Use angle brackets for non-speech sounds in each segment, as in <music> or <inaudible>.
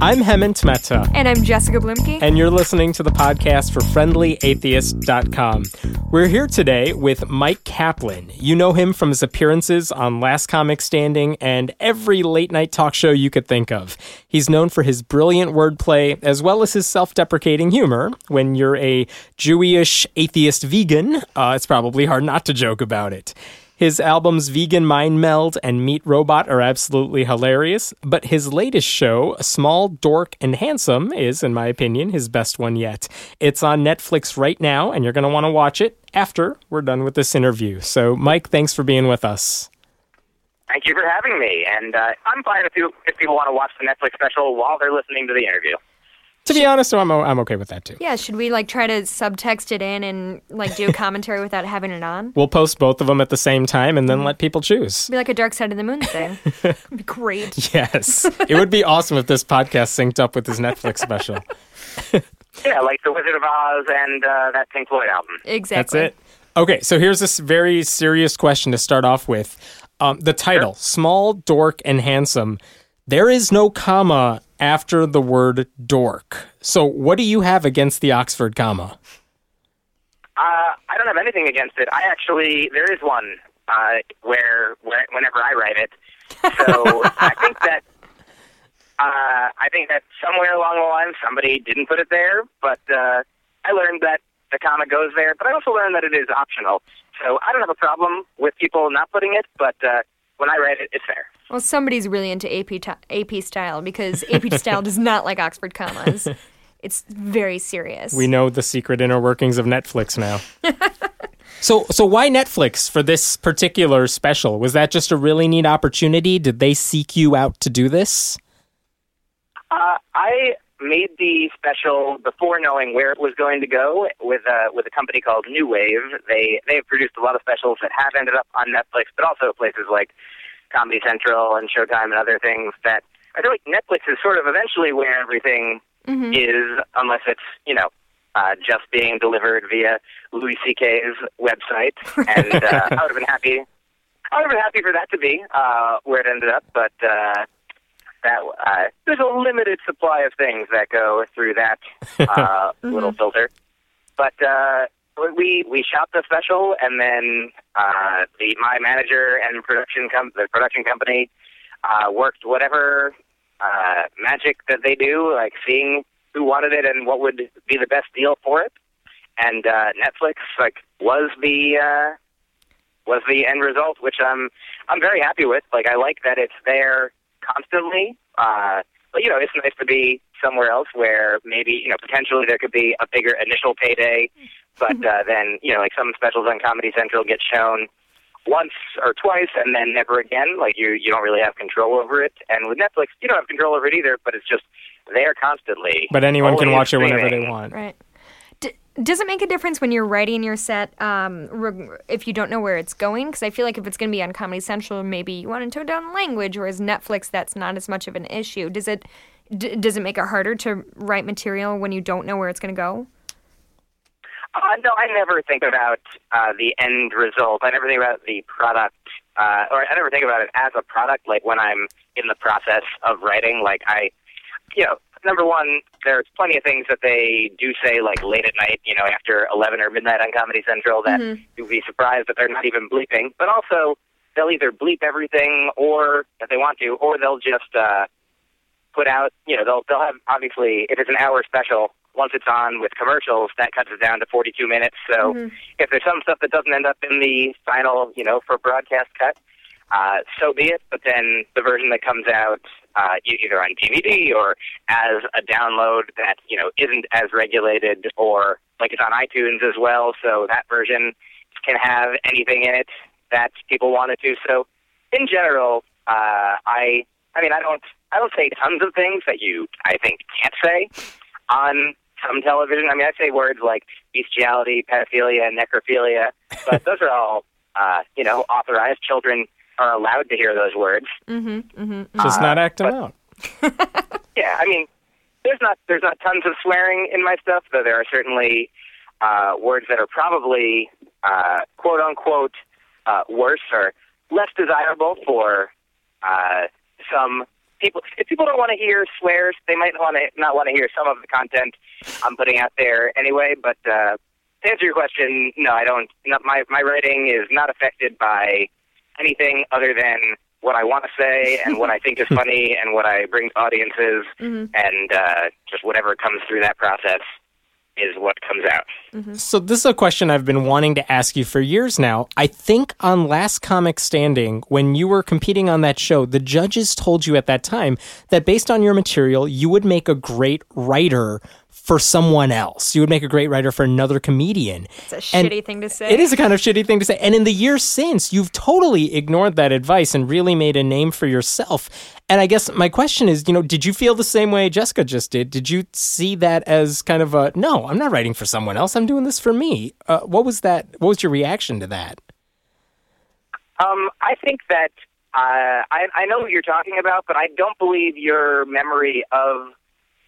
I'm Hemant Mehta. And I'm Jessica Bluemke. And you're listening to the podcast for FriendlyAtheist.com. We're here today with Myq Kaplan. You know him from his appearances on Last Comic Standing and every late night talk show you could think of. He's known for his brilliant wordplay as well as his self deprecating humor. When you're a Jewish atheist vegan, uh, it's probably hard not to joke about it. His albums Vegan Mind Meld and Meat Robot are absolutely hilarious, but his latest show, Small, Dork, and Handsome, is, in my opinion, his best one yet. It's on Netflix right now, and you're going to want to watch it after we're done with this interview. So, Myq, thanks for being with us. Thank you for having me, and uh, I'm fine if, you, if people want to watch the Netflix special while they're listening to the interview. To be honest, so I'm, I'm okay with that too. Yeah, should we like try to subtext it in and like do a commentary without having it on? We'll post both of them at the same time and then let people choose. Be like a Dark Side of the Moon thing. <laughs> It'd be great. Yes. It would be awesome if this podcast synced up with his Netflix special. <laughs> yeah, like The Wizard of Oz and uh, that Pink Floyd album. Exactly. That's it. Okay, so here's this very serious question to start off with. Um, the title, sure. Small, Dork, and Handsome. There is no comma after the word dork. So, what do you have against the Oxford comma? Uh, I don't have anything against it. I actually, there is one uh, where, where, whenever I write it. So <laughs> I think that uh, I think that somewhere along the line somebody didn't put it there, but uh, I learned that the comma goes there. But I also learned that it is optional. So I don't have a problem with people not putting it, but uh, when I read it, it's there. Well, somebody's really into AP t- AP style because AP <laughs> style does not like Oxford commas. <laughs> It's very serious. We know the secret inner workings of Netflix now. <laughs> so, so why Netflix for this particular special? Was that just a really neat opportunity? Did they seek you out to do this? Uh, I made the special before knowing where it was going to go with a with a company called New Wave. They they have produced a lot of specials that have ended up on Netflix, but also places like Comedy Central and Showtime and other things that I feel like Netflix is sort of eventually where everything mm-hmm. is, unless it's you know uh, just being delivered via Louis C.K.'s website. <laughs> And uh, I would have been happy. I would have been happy for that to be uh, where it ended up, but uh, that uh, there's a limited supply of things that go through that <laughs> uh, mm-hmm. little filter. But uh, we we shot the special, and then uh, the my manager and production com- the production company uh, worked whatever uh, magic that they do, like seeing who wanted it and what would be the best deal for it. And uh, Netflix like was the uh, was the end result, which I'm I'm very happy with. Like I like that it's there constantly. Uh, but you know, it's nice to be somewhere else where maybe you know potentially there could be a bigger initial payday, but uh, then you know like some specials on Comedy Central get shown once or twice and then never again. Like you you don't really have control over it. And with Netflix, you don't have control over it either. But it's just there constantly. But anyone can watch it whenever they want. Right. Does it make a difference when you're writing your set um, if you don't know where it's going? Because I feel like if it's going to be on Comedy Central, maybe you want to tone down language, whereas Netflix, that's not as much of an issue. Does it D- does it make it harder to write material when you don't know where it's going to go? Uh, no, I never think about uh, the end result. I never think about the product, uh, or I never think about it as a product. Like when I'm in the process of writing, like I, you know, number one, there's plenty of things that they do say like late at night, you know, after 11 or midnight on Comedy Central that mm-hmm. you'd be surprised that they're not even bleeping. But also, they'll either bleep everything or if they want to, or they'll just uh, put out, you know, they'll they'll have obviously if it's an hour special, once it's on with commercials, that cuts it down to 42 minutes. So mm-hmm. if there's some stuff that doesn't end up in the final, you know, for broadcast cut, uh, so be it. But then the version that comes out uh, either on DVD or as a download that you know isn't as regulated, or like it's on iTunes as well, so that version can have anything in it that people wanted to. So in general, uh, I I mean I don't I don't say tons of things that you, I think, can't say on some television. I mean, I say words like bestiality, pedophilia, necrophilia, but those are all, uh, you know, authorized. Children are allowed to hear those words. Mm-hmm, mm-hmm, mm-hmm. Just uh, not act them out. <laughs> yeah, I mean, there's not there's not tons of swearing in my stuff, though there are certainly uh, words that are probably uh, quote unquote uh, worse or less desirable for uh, some people if people don't want to hear swears, they might want to not want to hear some of the content I'm putting out there anyway. But uh, to answer your question, no, I don't. Not, my my writing is not affected by anything other than what I want to say and what I think is <laughs> funny and what I bring to audiences Mm-hmm. and uh, just whatever comes through that process is what comes out. So this is a question I've been wanting to ask you for years now. I think on Last Comic Standing, when you were competing on that show, the judges told you at that time that based on your material, you would make a great writer for someone else. You would make a great writer for another comedian. It's a And shitty thing to say. It is a kind of shitty thing to say. And in the years since, you've totally ignored that advice and really made a name for yourself. And I guess my question is, you know, did you feel the same way Jessica just did? Did you see that as kind of a no, I'm not writing for someone else. I'm doing this for me. Uh, what was that? What was your reaction to that? Um, I think that uh, I, I know what you're talking about, but I don't believe your memory of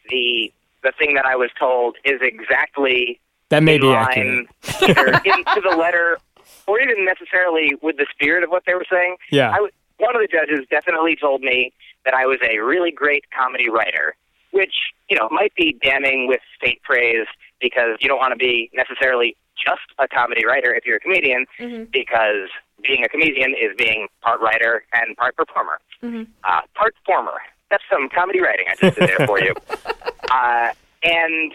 the the thing that I was told is exactly That may in be line accurate. into <laughs> the letter or even necessarily with the spirit of what they were saying. Yeah. I w- one of the judges definitely told me that I was a really great comedy writer, which you know might be damning with state praise because you don't want to be necessarily just a comedy writer if you're a comedian, because being a comedian is being part writer and part performer. Uh, part performer. That's some comedy writing I just did there for you. <laughs> Uh, and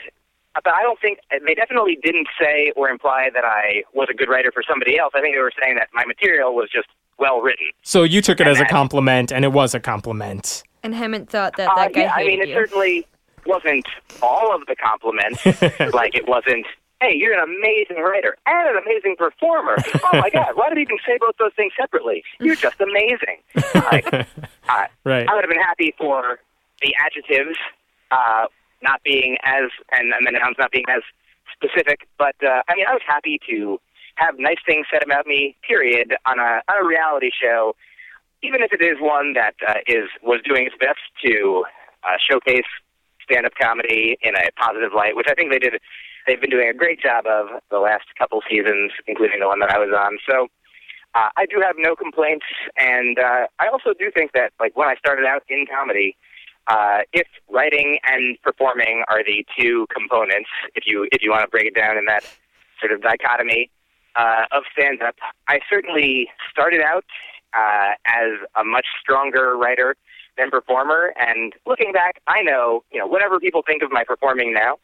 but I don't think they definitely didn't say or imply that I was a good writer for somebody else. I think they were saying that my material was just well written. So you took it as a compliment, and it was a compliment. and Hemant thought that Uh, that guy yeah, I hated mean, it certainly wasn't all of the compliments. <laughs> like it wasn't. Hey, you're an amazing writer and an amazing performer. Oh my God! Why did he even say both those things separately? You're just amazing. Like, <laughs> uh, Right. I would have been happy for the adjectives uh, not being as and, and the nouns not being as specific. But uh, I mean, I was happy to have nice things said about me. Period. On a on a reality show, even if it is one that uh, is was doing its best to uh, showcase stand-up comedy in a positive light, which I think they did. They've been doing a great job of the last couple seasons, including the one that I was on. So. Uh, I do have no complaints, and uh, I also do think that, like when I started out in comedy, uh, if writing and performing are the two components, if you if you want to break it down in that sort of dichotomy uh, of stand up, I certainly started out uh, as a much stronger writer than performer. And looking back, I know you know whatever people think of my performing now,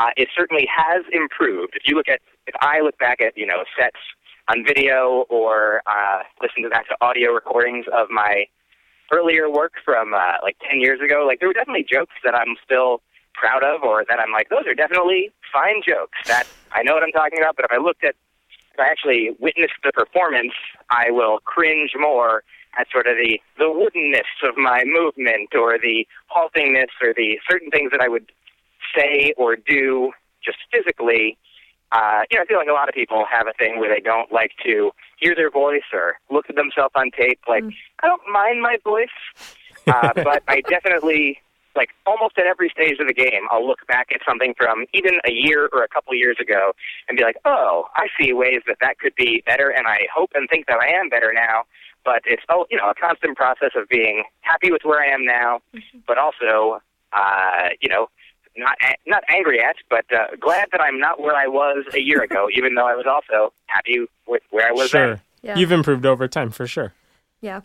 uh, it certainly has improved. If you look at if I look back at you know sets on video or uh, listen to back to audio recordings of my earlier work from uh, like 10 years ago, like there were definitely jokes that I'm still proud of or that I'm like, those are definitely fine jokes that I know what I'm talking about. But if I looked at, if I actually witnessed the performance, I will cringe more at sort of the, the woodenness of my movement or the haltingness or the certain things that I would say or do just physically. Uh, you know, I feel like a lot of people have a thing where they don't like to hear their voice or look at themselves on tape. Like, I don't mind my voice, uh, <laughs> but I definitely, like, almost at every stage of the game, I'll look back at something from even a year or a couple years ago and be like, oh, I see ways that that could be better, and I hope and think that I am better now. But it's, oh, you know, a constant process of being happy with where I am now, but also, uh, you know, not not angry at, but uh, glad that I'm not where I was a year ago, <laughs> even though I was also happy with where I was Sure. then. Yeah. You've improved over time for sure. Yeah.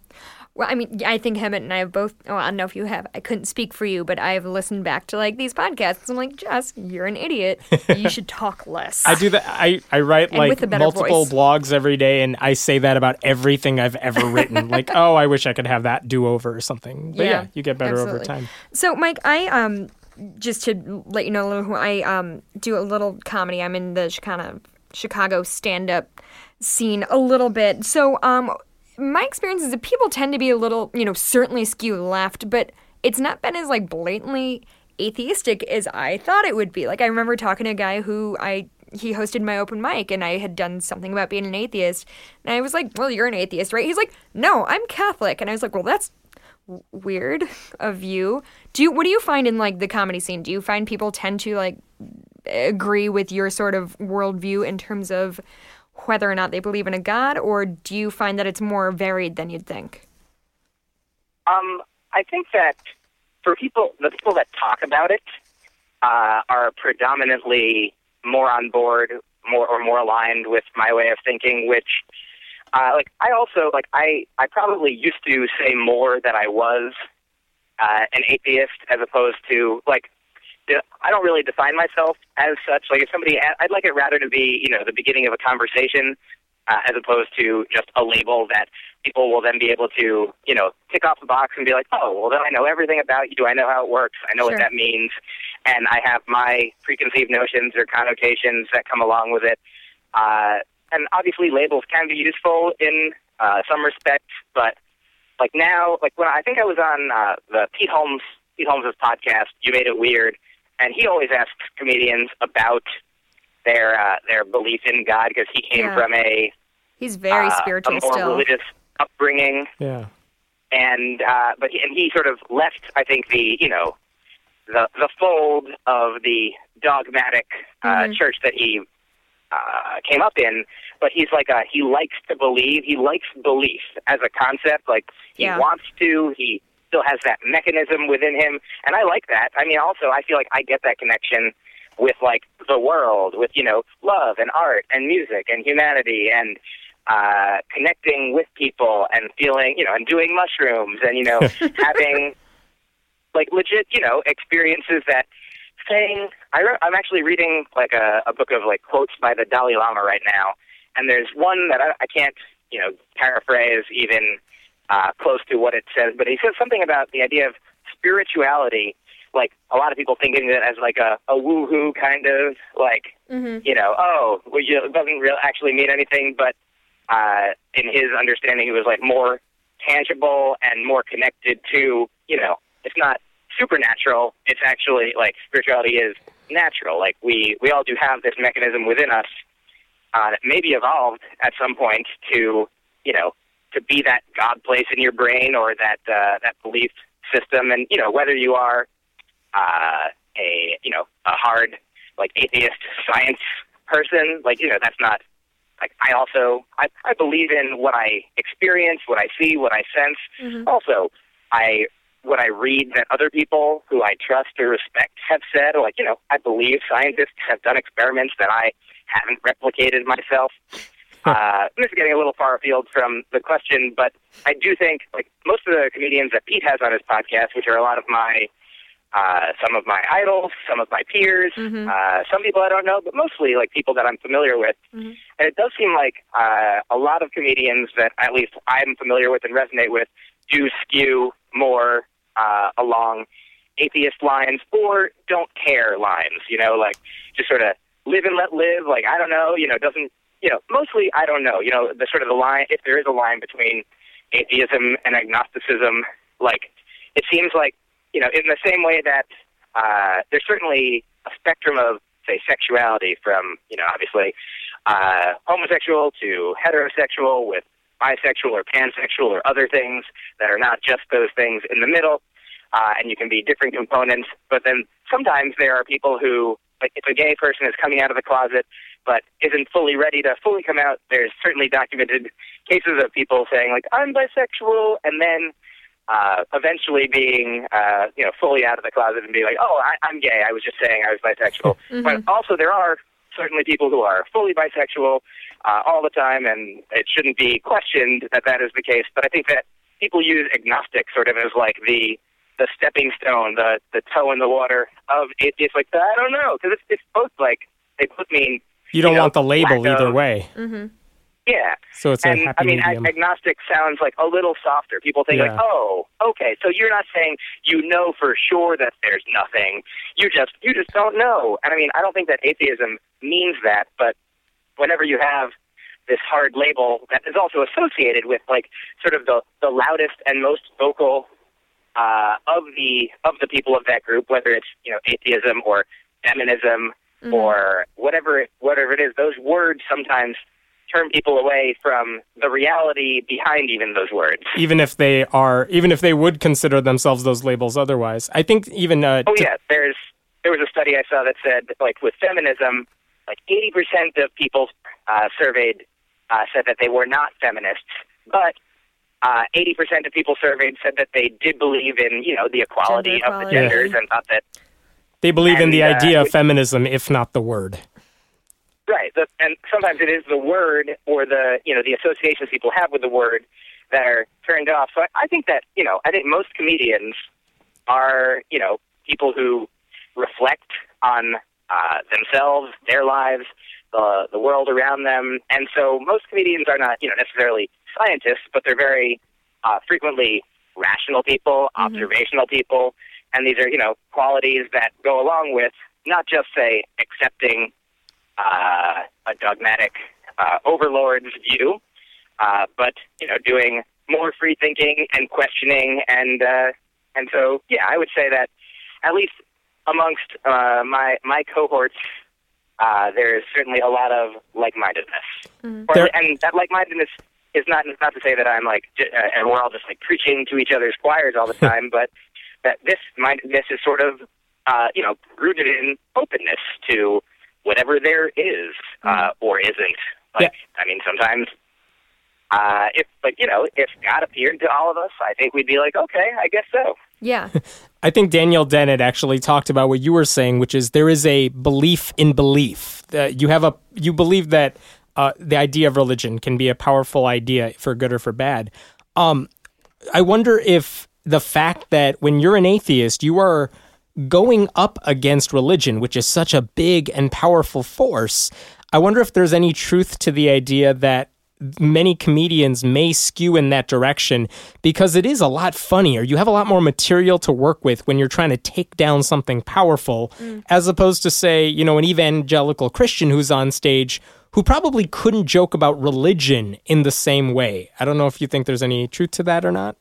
Well, I mean, I think Hemant and I have both. Oh, I don't know if you have. I couldn't speak for you, but I've listened back to like these podcasts. I'm like, Jess, you're an idiot. You should talk <laughs> less. I do that. I, I write And like with multiple voice. blogs every day, and I say that about everything I've ever <laughs> written. like, oh, I wish I could have that do over or something. But yeah, you get better over time. So, Myq, I um, just to let you know I um do a little comedy. I'm in the of Chicago stand-up scene a little bit. So, um, my experience is that people tend to be a little, you know, certainly skew left, but it's not been as like blatantly atheistic as I thought it would be. Like I remember talking to a guy who I he hosted my open mic and I had done something about being an atheist. And I was like, "Well, you're an atheist, right?" He's like, "No, I'm Catholic." And I was like, "Well, that's weird of you." Do you what do you find in like the comedy scene? Do you find people tend to like agree with your sort of worldview in terms of whether or not they believe in a god, or do you find that it's more varied than you'd think? Um, I think that for people, the people that talk about it uh, are predominantly more on board, more or more aligned with my way of thinking. Which, uh, like, I also like I I probably used to say more that I was uh, an atheist as opposed to like I don't really define myself as such. Like if somebody, I'd like it rather to be, you know, the beginning of a conversation uh, as opposed to just a label that people will then be able to, you know, tick off the box and be like, oh, well, then I know everything about you. Do I know how it works. I know Sure. what that means. And I have my preconceived notions or connotations that come along with it. Uh, and obviously, labels can be useful in uh, some respects, but like now, like when I think I was on uh, the Pete Holmes Pete Holmes' podcast, You Made It Weird, and he always asks comedians about their uh, their belief in God because he came Yeah. from a He's very uh, spiritual a more still. religious upbringing, Yeah. and uh, but he, and he sort of left, I think, the you know the the fold of the dogmatic uh, Mhm. church that he uh, came up in. But he's like a he likes to believe. He likes belief as a concept. Like he Yeah. wants to. He still has that mechanism within him, and I like that. I mean, also I feel like I get that connection with like the world, with you know love and art and music and humanity and uh, connecting with people and feeling, you know, and doing mushrooms and, you know, <laughs> having like legit, you know, experiences that saying, I re- I'm actually reading like a, a book of like quotes by the Dalai Lama right now. And there's one that I, I can't, you know, paraphrase even uh, close to what it says, but he says something about the idea of spirituality. Like a lot of people thinking of it as like a, a woohoo kind of like hmm you know, oh, well, you it doesn't really actually mean anything, but uh, in his understanding, it was like more tangible and more connected to, you know, it's not supernatural. It's actually like spirituality is natural. Like we we all do have this mechanism within us uh, that maybe evolved at some point to, you know, to be that God place in your brain or that uh, that belief system, and you know, whether you are uh, a you know a hard like atheist science person. Like you know, that's not like I also I, I believe in what I experience, what I see, what I sense. Mhm. Also, I what I read that other people who I trust or respect have said. Like you know, I believe scientists have done experiments that I haven't replicated myself. Uh, this is getting a little far afield from the question, but I do think like most of the comedians that Pete has on his podcast, which are a lot of my uh, some of my idols, some of my peers, Mhm. uh, some people I don't know, but mostly like people that I'm familiar with. Mhm. And it does seem like uh, a lot of comedians that at least I'm familiar with and resonate with do skew more uh, along atheist lines or don't care lines. You know, like just sort of live and let live. Like I don't know. You know, doesn't you know? Mostly I don't know. You know, the sort of the line if there is a line between atheism and agnosticism, like it seems like you know, in the same way that uh, there's certainly a spectrum of, say, sexuality from, you know, obviously uh, homosexual to heterosexual with bisexual or pansexual or other things that are not just those things in the middle. Uh, and you can be different components. But then sometimes there are people who, like, if a gay person is coming out of the closet but isn't fully ready to fully come out, there's certainly documented cases of people saying, like, I'm bisexual, and then uh, eventually being, uh, you know, fully out of the closet and being like, oh, I, I'm gay. I was just saying I was bisexual. <laughs> But also there are certainly people who are fully bisexual uh, all the time, and it shouldn't be questioned that that is the case. But I think that people use agnostic sort of as like the the stepping stone, the the toe in the water of atheists. Like I don't know, because it's it's both like they both mean You don't You know, want the label either of- way. hmm yeah. So it's a and happy I mean, medium. agnostic sounds like a little softer. People think Yeah. like, oh, okay, so you're not saying you know for sure that there's nothing. You just you just don't know. And I mean, I don't think that atheism means that, but whenever you have this hard label that is also associated with like sort of the the loudest and most vocal uh, of the of the people of that group, whether it's you know atheism or feminism Mm-hmm. or whatever it, whatever it is, those words sometimes turn people away from the reality behind even those words. even if they are, even if they would consider themselves those labels otherwise. I think even uh, Oh yeah, there's there was a study I saw that said like with feminism, like 80% of people uh, surveyed uh, said that they were not feminists, but uh, 80% of people surveyed said that they did believe in, you know, the equality, Gender of the equality. genders and thought that, They believe in the uh, idea of feminism, if not the word. right, the, and sometimes it is the word or the, you know, the associations people have with the word that are turned off. So I, I think that, you know, I think most comedians are, you know, people who reflect on uh, themselves, their lives, the, the world around them. And so most comedians are not, you know, necessarily scientists, but they're very uh, frequently rational people, observational people. And these are, you know, qualities that go along with not just, say, accepting uh, a dogmatic uh, overlord's view, uh, but, you know, doing more free thinking and questioning. And, uh, and so, yeah, I would say that at least amongst uh, my, my cohorts, uh, there is certainly a lot of like-mindedness. Or, There- and that like-mindedness is not not to say that I'm like, j- uh, and we're all just like preaching to each other's choirs all the <laughs> time, but that this mindedness is sort of, uh, you know, rooted in openness to whatever there is uh, or isn't. Like, I mean, sometimes. Uh, if like you know, if God appeared to all of us, I think we'd be like, okay, I guess so. Yeah. <laughs> I think Daniel Dennett actually talked about what you were saying, which is there is a belief in belief. Uh, you have a you believe that uh, the idea of religion can be a powerful idea for good or for bad. Um, I wonder if the fact that when you're an atheist, you are going up against religion, which is such a big and powerful force. I wonder if there's any truth to the idea that many comedians may skew in that direction because it is a lot funnier. You have a lot more material to work with when you're trying to take down something powerful, as opposed to, say, you know, an evangelical Christian who's on stage who probably couldn't joke about religion in the same way. I don't know if you think there's any truth to that or not.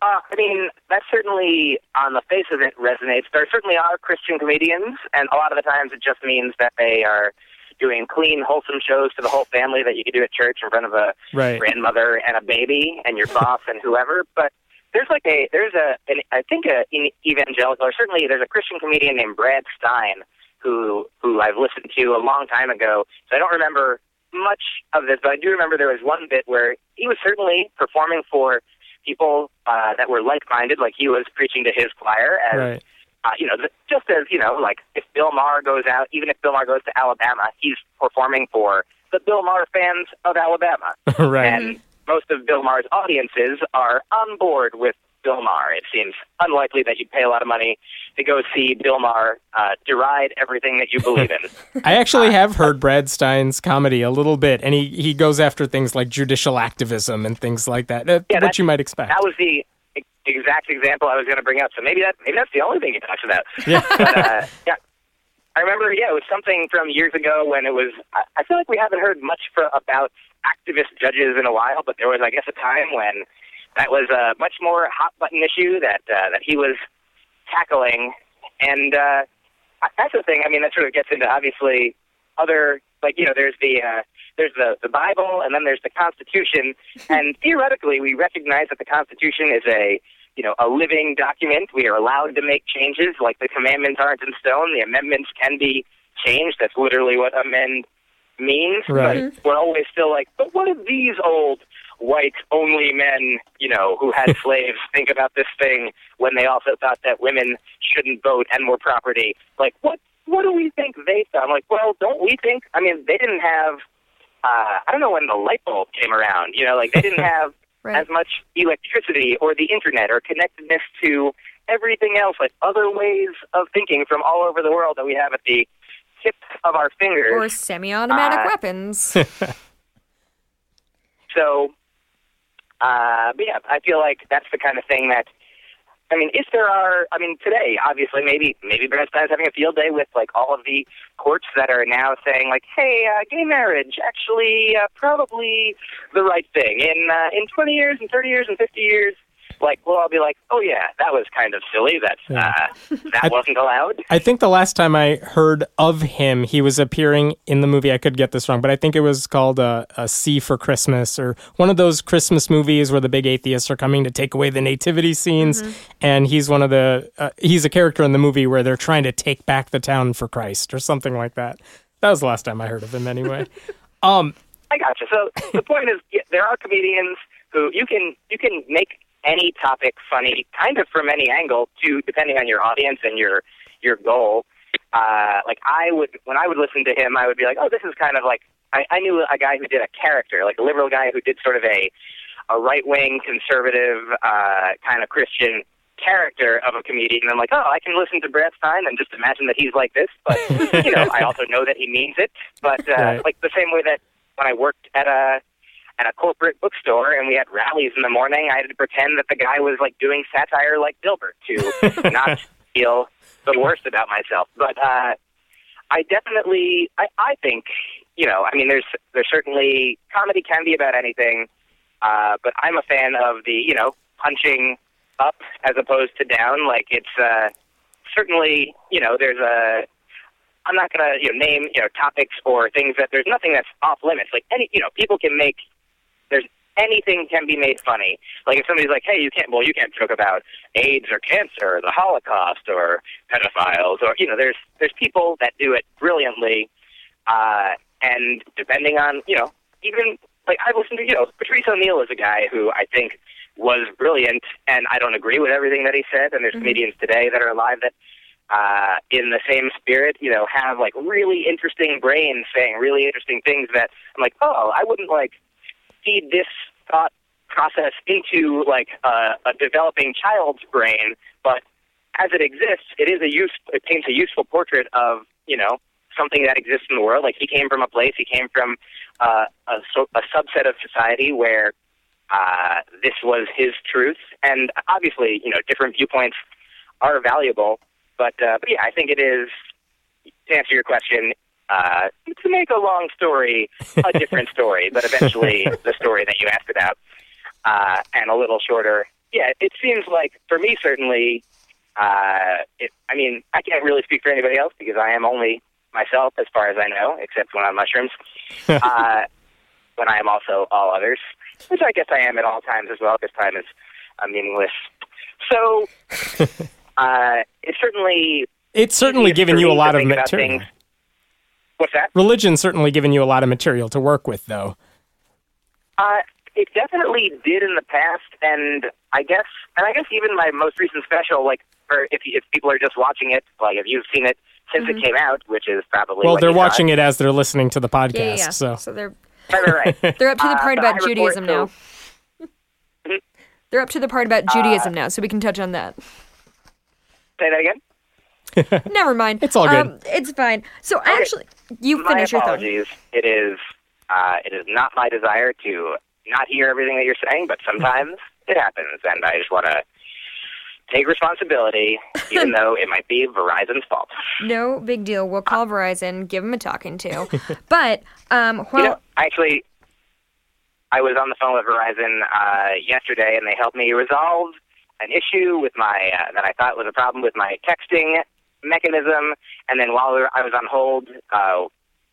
Uh, I mean, that certainly, on the face of it, resonates. There certainly are Christian comedians, and a lot of the times it just means that they are doing clean, wholesome shows to the whole family that you could do at church in front of a Right. grandmother and a baby and your boss and whoever. But there's like a there's a an, I think a an evangelical or certainly there's a Christian comedian named Brad Stine who who I've listened to a long time ago. So I don't remember much of this, but I do remember there was one bit where he was certainly performing for people uh, that were like-minded, like he was preaching to his choir as Right. Uh, you know, just as, you know, like if Bill Maher goes out, even if Bill Maher goes to Alabama, he's performing for the Bill Maher fans of Alabama. <laughs> right. And most of Bill Maher's audiences are on board with Bill Maher. It seems unlikely that you'd pay a lot of money to go see Bill Maher uh, deride everything that you believe in. <laughs> I actually have heard Brad Stine's comedy a little bit, and he, he goes after things like judicial activism and things like that, uh, Yeah, you might expect. that was the exact example I was going to bring up. So maybe that maybe that's the only thing he talks about. Yeah. but, uh, <laughs> yeah. I remember, yeah, it was something from years ago when it was. I, I feel like we haven't heard much for, about activist judges in a while, but there was, I guess, a time when that was a much more hot button issue that uh, that he was tackling, and uh, that's the thing. I mean, that sort of gets into obviously other like you know, there's the uh, there's the the Bible, and then there's the Constitution, <laughs> and theoretically, we recognize that the Constitution is a you know, a living document. We are allowed to make changes, like the commandments aren't in stone. The amendments can be changed. That's literally what amend means. Right. But we're always still like, but what do these old white only men, you know, who had <laughs> slaves think about this thing when they also thought that women shouldn't vote and were property? Like, what what do we think they thought? I'm like, well, don't we think? I mean, they didn't have. Uh, I don't know when the light bulb came around. You know, like they didn't <laughs> have Right. as much electricity or the internet or connectedness to everything else, like other ways of thinking from all over the world that we have at the tip of our fingers. Or semi-automatic Uh, weapons. <laughs> <laughs> So, uh, but yeah, I feel like that's the kind of thing that. I mean, if there are, I mean, today, obviously, maybe maybe Brad Stine's having a field day with like all of the courts that are now saying like, hey, uh, gay marriage actually uh, probably the right thing in uh, in 20 years and 30 years and 50 years. Like, we'll all be like, oh yeah, that was kind of silly. That Yeah. uh, that wasn't allowed. I think the last time I heard of him, he was appearing in the movie. I could get this wrong, but I think it was called uh, a C for Christmas or one of those Christmas movies where the big atheists are coming to take away the nativity scenes. And he's one of the, uh, he's a character in the movie where they're trying to take back the town for Christ or something like that. That was the last time I heard of him anyway. <laughs> um, I gotcha. So the point is, yeah, there are comedians who you can you can make any topic funny, kind of from any angle, to depending on your audience and your your goal. Uh, like I would, when I would listen to him, I would be like, oh, this is kind of like I, I knew a guy who did a character, like a liberal guy who did sort of a a right wing conservative uh, kind of Christian character of a comedian. And I'm like, oh, I can listen to Brad Stine and just imagine that he's like this. But <laughs> you know, I also know that he means it. But uh, Right. like the same way that when I worked at a at a corporate bookstore and we had rallies in the morning, I had to pretend that the guy was like doing satire like Dilbert to <laughs> not feel the worst about myself. But uh, I definitely, I, I think, you know, I mean, there's there's certainly comedy can be about anything, uh, but I'm a fan of the, you know, punching up as opposed to down. Like it's uh, certainly, you know, there's a. I'm not gonna, you know, name, you know, topics or things that there's nothing that's off limits. Like any, you know, people can make. There's anything can be made funny. Like if somebody's like, "Hey, you can't," well, you can't joke about AIDS or cancer or the Holocaust or pedophiles or you know, there's there's people that do it brilliantly, uh, and depending on you know, even like I've listened to you know, Patrice O'Neal is a guy who I think was brilliant, and I don't agree with everything that he said. And there's comedians today that are alive that. Uh, in the same spirit, you know, have like really interesting brains saying really interesting things that I'm like, oh, I wouldn't like feed this thought process into like a, a developing child's brain, but as it exists, it is a use. It paints a useful portrait of you know something that exists in the world. Like he came from a place, he came from uh, a, a subset of society where uh, this was his truth, and obviously, you know, different viewpoints are valuable. But uh, but yeah, I think it is to answer your question. Uh, to make a long story a different story, but eventually <laughs> the story that you asked about, uh, and a little shorter. Yeah, it seems like for me certainly. Uh, it, I mean, I can't really speak for anybody else because I am only myself as far as I know, except when I'm mushrooms. <laughs> uh, when I am also all others, which I guess I am at all times as well, because time is uh, meaningless. So, <laughs> uh, it's certainly It's certainly given you a lot of material. things- What's that? Religion's certainly given you a lot of material to work with, though. Uh, it definitely did in the past, and I guess, and I guess even my most recent special, like, for if if people are just watching it, like if you've seen it since it came out, which is probably Well, they're you saw watching it as they're listening to the podcast. Yeah, yeah, yeah. So So they're Right, right, right. <laughs> they're up to the Uh, part but about I report Judaism to- now. Mhm. They're up to the part about Uh, Judaism now, so we can touch on that. Say that again. <laughs> Never mind. It's all good. Um, it's fine. So actually, you My finish your thought. apologies. It is uh, it is not my desire to not hear everything that you're saying, but sometimes <laughs> it happens, and I just want to take responsibility, <laughs> even though it might be Verizon's fault. No big deal. We'll call Verizon, give them a talking to. <laughs> but um, You well, know, actually, I was on the phone with Verizon uh, yesterday, and they helped me resolve an issue with my uh, that I thought was a problem with my texting mechanism. And then while we were, I was on hold, uh,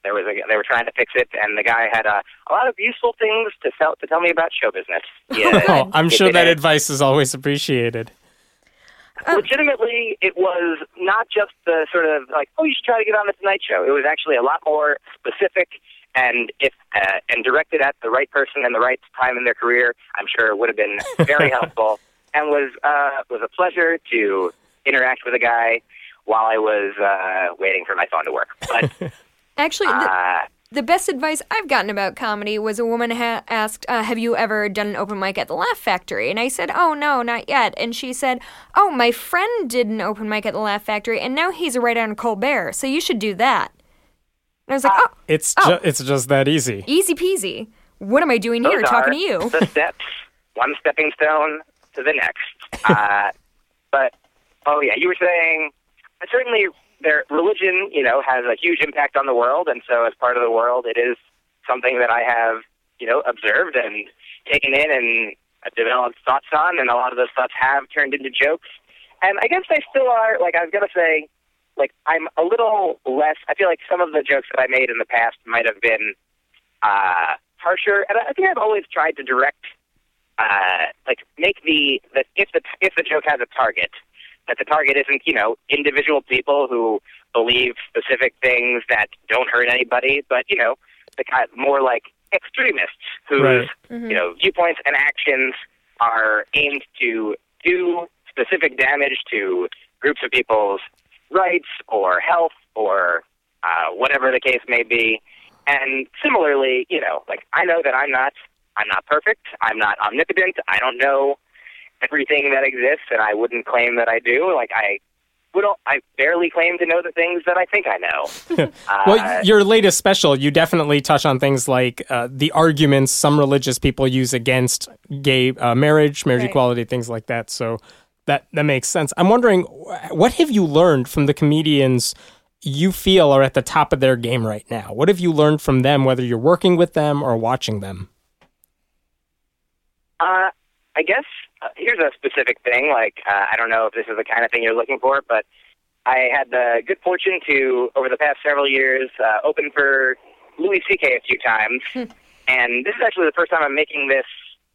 there was a, they were trying to fix it, and the guy had uh, a lot of useful things to tell to tell me about show business. <laughs> Yeah, oh, I'm sure that did. advice is always appreciated. legitimately, it was not just the sort of like, oh, you should try to get on the Tonight Show. It was actually a lot more specific and if uh, and directed at the right person and the right time in their career. I'm sure it would have been very <laughs> helpful and was uh, was a pleasure to interact with a guy while I was uh, waiting for my phone to work. But <laughs> actually, the, uh, the best advice I've gotten about comedy was a woman ha- asked, uh, "Have you ever done an open mic at the Laugh Factory?" And I said, "Oh no, not yet." And she said, "Oh, my friend did an open mic at the Laugh Factory, and now he's a writer on Colbert, so you should do that." And I was like, "Oh, It's Oh. ju- it's just that easy. easy peasy. What am I doing here, those talking to you?" the <laughs> steps, one stepping stone to the next. <laughs> Uh, but oh yeah, you were saying uh, certainly their religion, you know, has a huge impact on the world, and so as part of the world, it is something that I have, you know, observed and taken in and developed thoughts on, and a lot of those thoughts have turned into jokes. And I guess they still are. Like I was gonna say, like I'm a little less. I feel like some of the jokes that I made in the past might have been uh, harsher, and I think I've always tried to direct, uh, like make the that if the if the joke has a target, that the target isn't you know individual people who believe specific things that don't hurt anybody, but you know the kind more like extremists whose Right. you know viewpoints and actions are aimed to do specific damage to groups of people's rights or health or uh, whatever the case may be. And similarly, you know, like I know that I'm not I'm not perfect. I'm not omnipotent. I don't know everything that exists, and I wouldn't claim that I do. Like I would, I barely claim to know the things that I think I know. <laughs> uh, Well, your latest special, you definitely touch on things like uh, the arguments some religious people use against gay uh, marriage, marriage Right. equality, things like that. So that that makes sense. I'm wondering, what have you learned from the comedians you feel are at the top of their game right now? What have you learned from them, whether you're working with them or watching them? Uh, I guess uh, here's a specific thing. Like, uh, I don't know if this is the kind of thing you're looking for, but I had the good fortune to, over the past several years, uh, open for Louis C.K. a few times. <laughs> and this is actually the first time I'm making this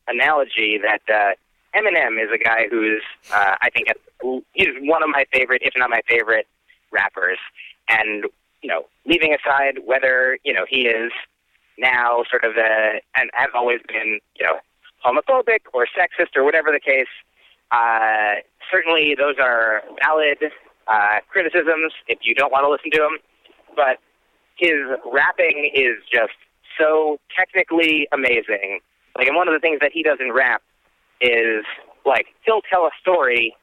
analogy that uh, Eminem is a guy who's, uh, I think, he's one of my favorite, if not my favorite, rappers. And, you know, leaving aside whether, you know, he is now sort of a, and has always been, you know, homophobic or sexist or whatever the case. Uh, certainly, those are valid uh, criticisms if you don't want to listen to him. But his rapping is just so technically amazing. Like, and one of the things that he does in rap is like he'll tell a story,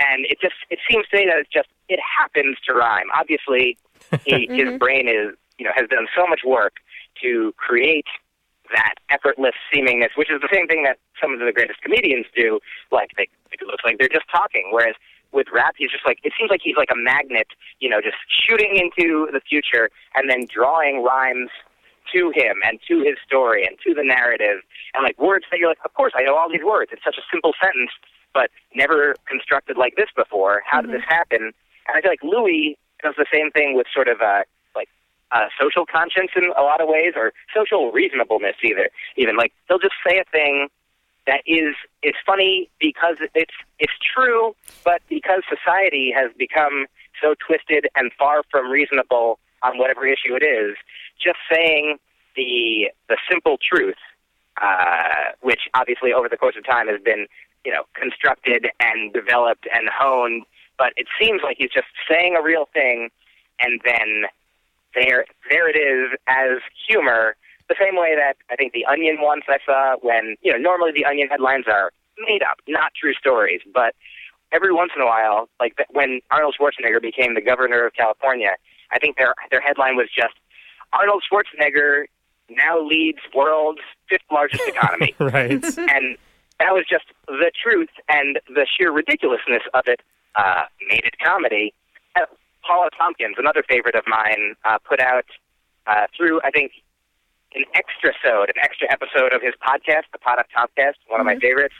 and it just it seems to me that it's just it happens to rhyme. Obviously, he, <laughs> his brain is you know has done so much work to create that effortless seemingness, which is the same thing that some of the greatest comedians do. Like they, it looks like they're just talking, whereas with rap, he's just like it seems like he's like a magnet, you know, just shooting into the future and then drawing rhymes to him and to his story and to the narrative and like words that you're like, of course I know all these words. It's such a simple sentence, but never constructed like this before. How did this happen? And I feel like Louis does the same thing with sort of uh, uh, social conscience in a lot of ways, or social reasonableness either. Even like he'll just say a thing that is is funny because it's it's true, but because society has become so twisted and far from reasonable on whatever issue it is, just saying the the simple truth, uh, which obviously over the course of time has been you know constructed and developed and honed, but it seems like he's just saying a real thing, and then there there it is as humor. The same way that I think the Onion once I saw when you know normally the Onion headlines are made up, not true stories, but every once in a while, like when Arnold Schwarzenegger became the governor of California, I think their their headline was just Arnold Schwarzenegger now leads world's fifth largest <laughs> economy, Right. and that was just the truth and the sheer ridiculousness of it uh, made it comedy. Paul F. Tompkins, another favorite of mine, uh, put out uh, through I think an extra sode, an extra episode of his podcast, the Pod F. Tompkast, one of my favorites,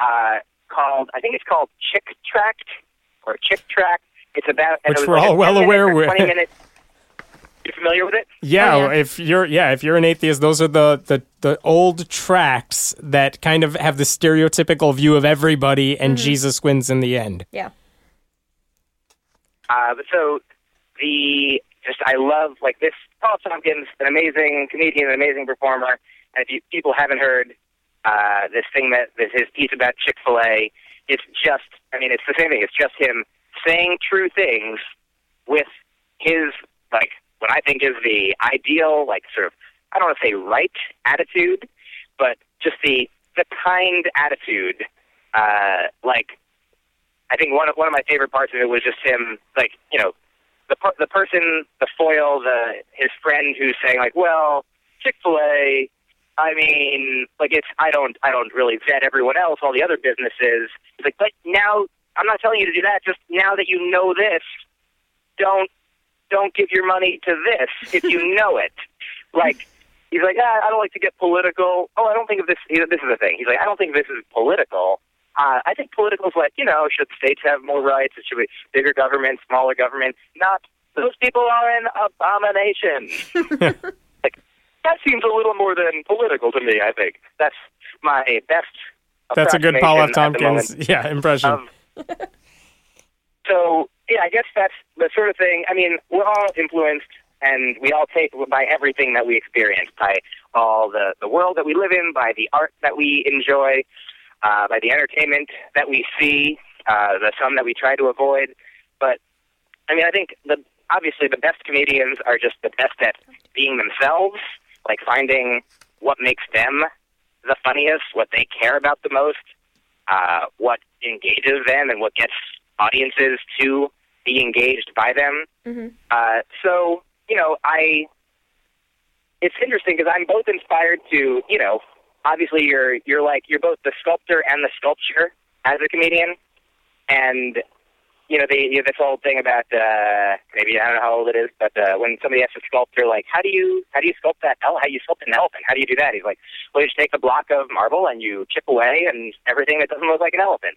uh, called I think it's called Chick Tract or Chick Track. It's about and Which it we're like all a well aware or with. Twenty <laughs> minutes. You familiar with it? Yeah, Oh, yeah. if you're yeah, if you're an atheist, those are the, the the old tracts that kind of have the stereotypical view of everybody and Jesus wins in the end. Yeah. Uh, so the just I love like this Paul Tompkins, an amazing comedian, an amazing performer. And if you, people haven't heard uh, this thing that this his piece about Chick Fil A, it's just I mean it's the same thing. It's just him saying true things with his like what I think is the ideal like sort of I don't want to say right attitude, but just the the kind attitude. Uh, like I think one of one of my favorite parts of it was just him, like you know, the per- the person, the foil, the his friend who's saying like, well, Chick Fil A. I mean, like it's I don't I don't really vet everyone else, all the other businesses. He's like, but now I'm not telling you to do that. Just now that you know this, don't don't give your money to this if you <laughs> know it. Like he's like, ah, I don't like to get political. Oh, I don't think of this. This is the thing. He's like, I don't think this is political. Uh, I think political is like, you know, should states have more rights? It should be bigger government, smaller government. Not those people are an abomination. <laughs> like that seems a little more than political to me. I think that's my best. That's a good Paul F. approximation at the moment Tompkins yeah impression. of <laughs> so yeah, I guess that's the sort of thing. I mean, we're all influenced and we all take by everything that we experience, by all the the world that we live in, by the art that we enjoy, uh, by the entertainment that we see, uh, the some that we try to avoid. But I mean, I think the obviously the best comedians are just the best at being themselves, like finding what makes them the funniest, what they care about the most, uh, what engages them, and what gets audiences to be engaged by them. Mm-hmm. Uh, so you know, I it's interesting because I'm both inspired to you know, obviously you're you're like you're both the sculptor and the sculpture as a comedian, and you know, the you know, this whole thing about uh, maybe I don't know how old it is, but uh, when somebody asks a sculptor like, how do you how do you sculpt that ele- how do you sculpt an elephant? How do you do that? He's like, well, you just take a block of marble and you chip away and everything that doesn't look like an elephant.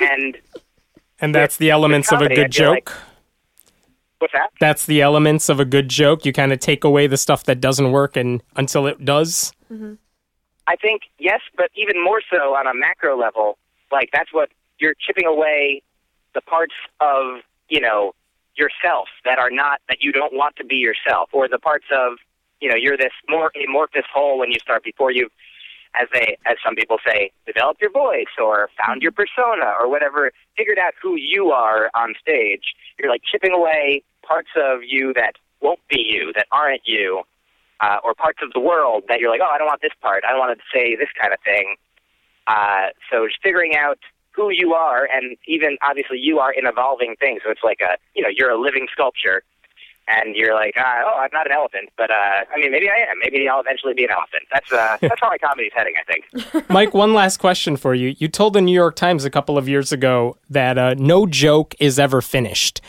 <laughs> and And that's the elements of a good feel like- joke. what's that? That's the elements of a good joke. You kind of take away the stuff that doesn't work and until it does. I think yes, but even more so on a macro level. Like that's what you're chipping away the parts of you know yourself that are not that you don't want to be yourself, or the parts of you know you're this more amorphous whole when you start before you, as they as some people say, develop your voice or found your mm-hmm. persona or whatever, figured out who you are on stage. You're like chipping away parts of you that won't be you, that aren't you, uh, or parts of the world that you're like, oh, I don't want this part. I don't want to say this kind of thing. Uh, so just figuring out who you are, and even obviously you are an evolving thing. So it's like a, you know, you're a living sculpture, and you're like, uh, oh, I'm not an elephant, but uh, I mean, maybe I am. Maybe I'll eventually be an elephant. That's uh, that's how my comedy's heading, I think. <laughs> Myq, one last question for you. You told the New York Times a couple of years ago that uh, no joke is ever finished.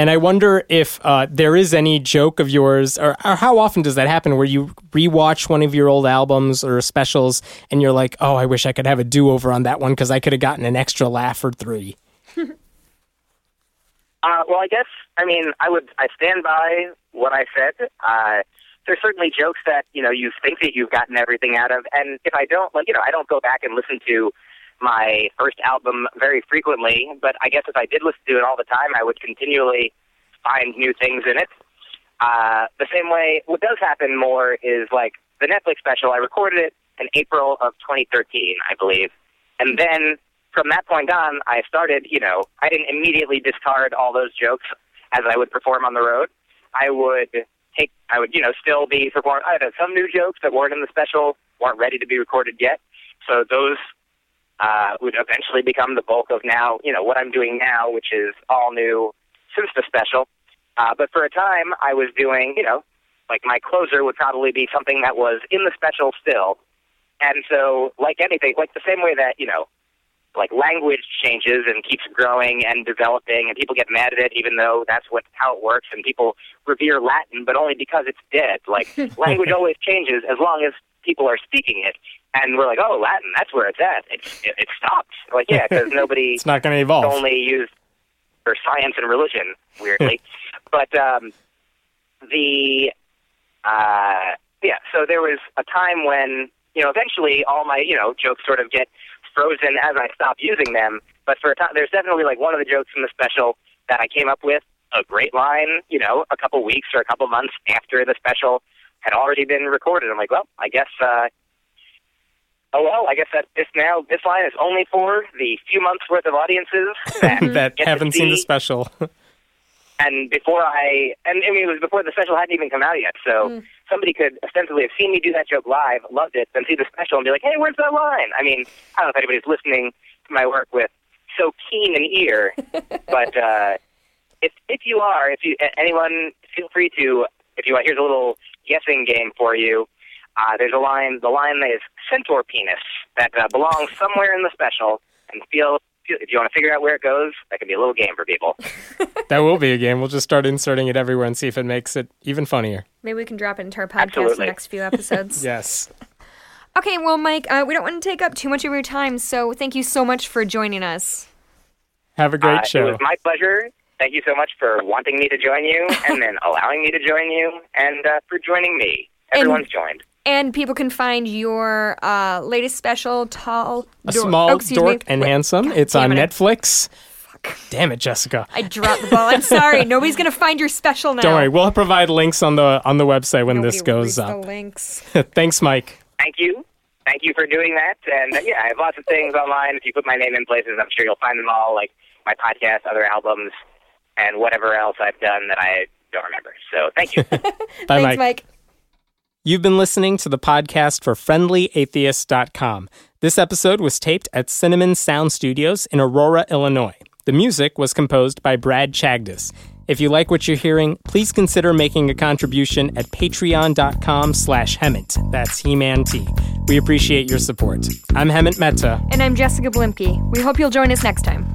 And I wonder if uh, there is any joke of yours, or, or how often does that happen where you rewatch one of your old albums or specials and you're like, oh, I wish I could have a do over on that one because I could have gotten an extra laugh or three? <laughs> Uh, well, I guess I mean I would I stand by what I said. Uh, there's certainly jokes that you know you think that you've gotten everything out of, and if I don't, like you know, I don't go back and listen to my first album very frequently. But I guess if I did listen to it all the time, I would continually find new things in it. Uh, the same way, what does happen more is like the Netflix special. I recorded it in April of 2013, I believe, and then from that point on, I started, you know, I didn't immediately discard all those jokes as I would perform on the road. I would take, I would, you know, still be performing. I had some new jokes that weren't in the special, weren't ready to be recorded yet. So those uh, would eventually become the bulk of now, you know, what I'm doing now, which is all new since the special. Uh, but for a time, I was doing, you know, like my closer would probably be something that was in the special still. And so, like anything, like the same way that, you know, like language changes and keeps growing and developing and people get mad at it even though that's what how it works and people revere Latin but only because it's dead. Like <laughs> language always changes as long as people are speaking it. And we're like, oh, Latin, that's where it's at. It's, it, it stopped. Like, yeah, because <laughs> nobody It's not going to evolve. only used for science and religion, weirdly. <laughs> but um, the uh, yeah, so there was a time when you know eventually all my you know jokes sort of get frozen as I stop using them. But for a time, there's definitely like one of the jokes from the special that I came up with a great line, you know, a couple weeks or a couple months after the special had already been recorded. I'm like, well, I guess. uh Oh well, I guess that this now this line is only for the few months worth of audiences <laughs> that, that get to haven't seen the special. <laughs> and before I, and I mean, it was before the special hadn't even come out yet. So somebody could ostensibly have seen me do that joke live, loved it, then see the special and be like, "Hey, where's that line?" I mean, I don't know if anybody's listening to my work with so keen an ear, <laughs> but uh, if if you are, if you anyone, feel free to. If you want, here's a little guessing game for you. Uh, there's a line, the line that is centaur penis that uh, belongs somewhere in the special, and feel. feel- If you want to figure out where it goes, that can be a little game for people. <laughs> that will be a game. We'll just start inserting it everywhere and see if it makes it even funnier. Maybe we can drop it into our podcast in Absolutely. the next few episodes. <laughs> Yes. Okay, well, Myq, uh, we don't want to take up too much of your time, so thank you so much for joining us. Have a great Uh, It show. was my pleasure. Thank you so much for wanting me to join you <laughs> and then allowing me to join you and uh, for joining me. Everyone's joined. And people can find your uh, latest special, Tall A Dor- small oh, excuse me. dork and Wait, handsome. God It's on it. Netflix. Fuck. Damn it, Jessica. I dropped the ball. I'm sorry. <laughs> Nobody's gonna find your special now. Don't worry, we'll provide links on the on the website when Nobody this goes up. The links. <laughs> Thanks, Myq. Thank you. Thank you for doing that. And uh, yeah, I have lots of things online. If you put my name in places, I'm sure you'll find them all, like my podcast, other albums, and whatever else I've done that I don't remember. So thank you. <laughs> Bye, Thanks, Myq. Myq. You've been listening to the podcast for friendlyatheist.com. This episode was taped at Cinnamon Sound Studios in Aurora, Illinois. The music was composed by Brad Chagdis. If you like what you're hearing, please consider making a contribution at patreon.com slash Hemant. That's He-Man T. We appreciate your support. I'm Hemant Mehta. And I'm Jessica Bluemke. We hope you'll join us next time.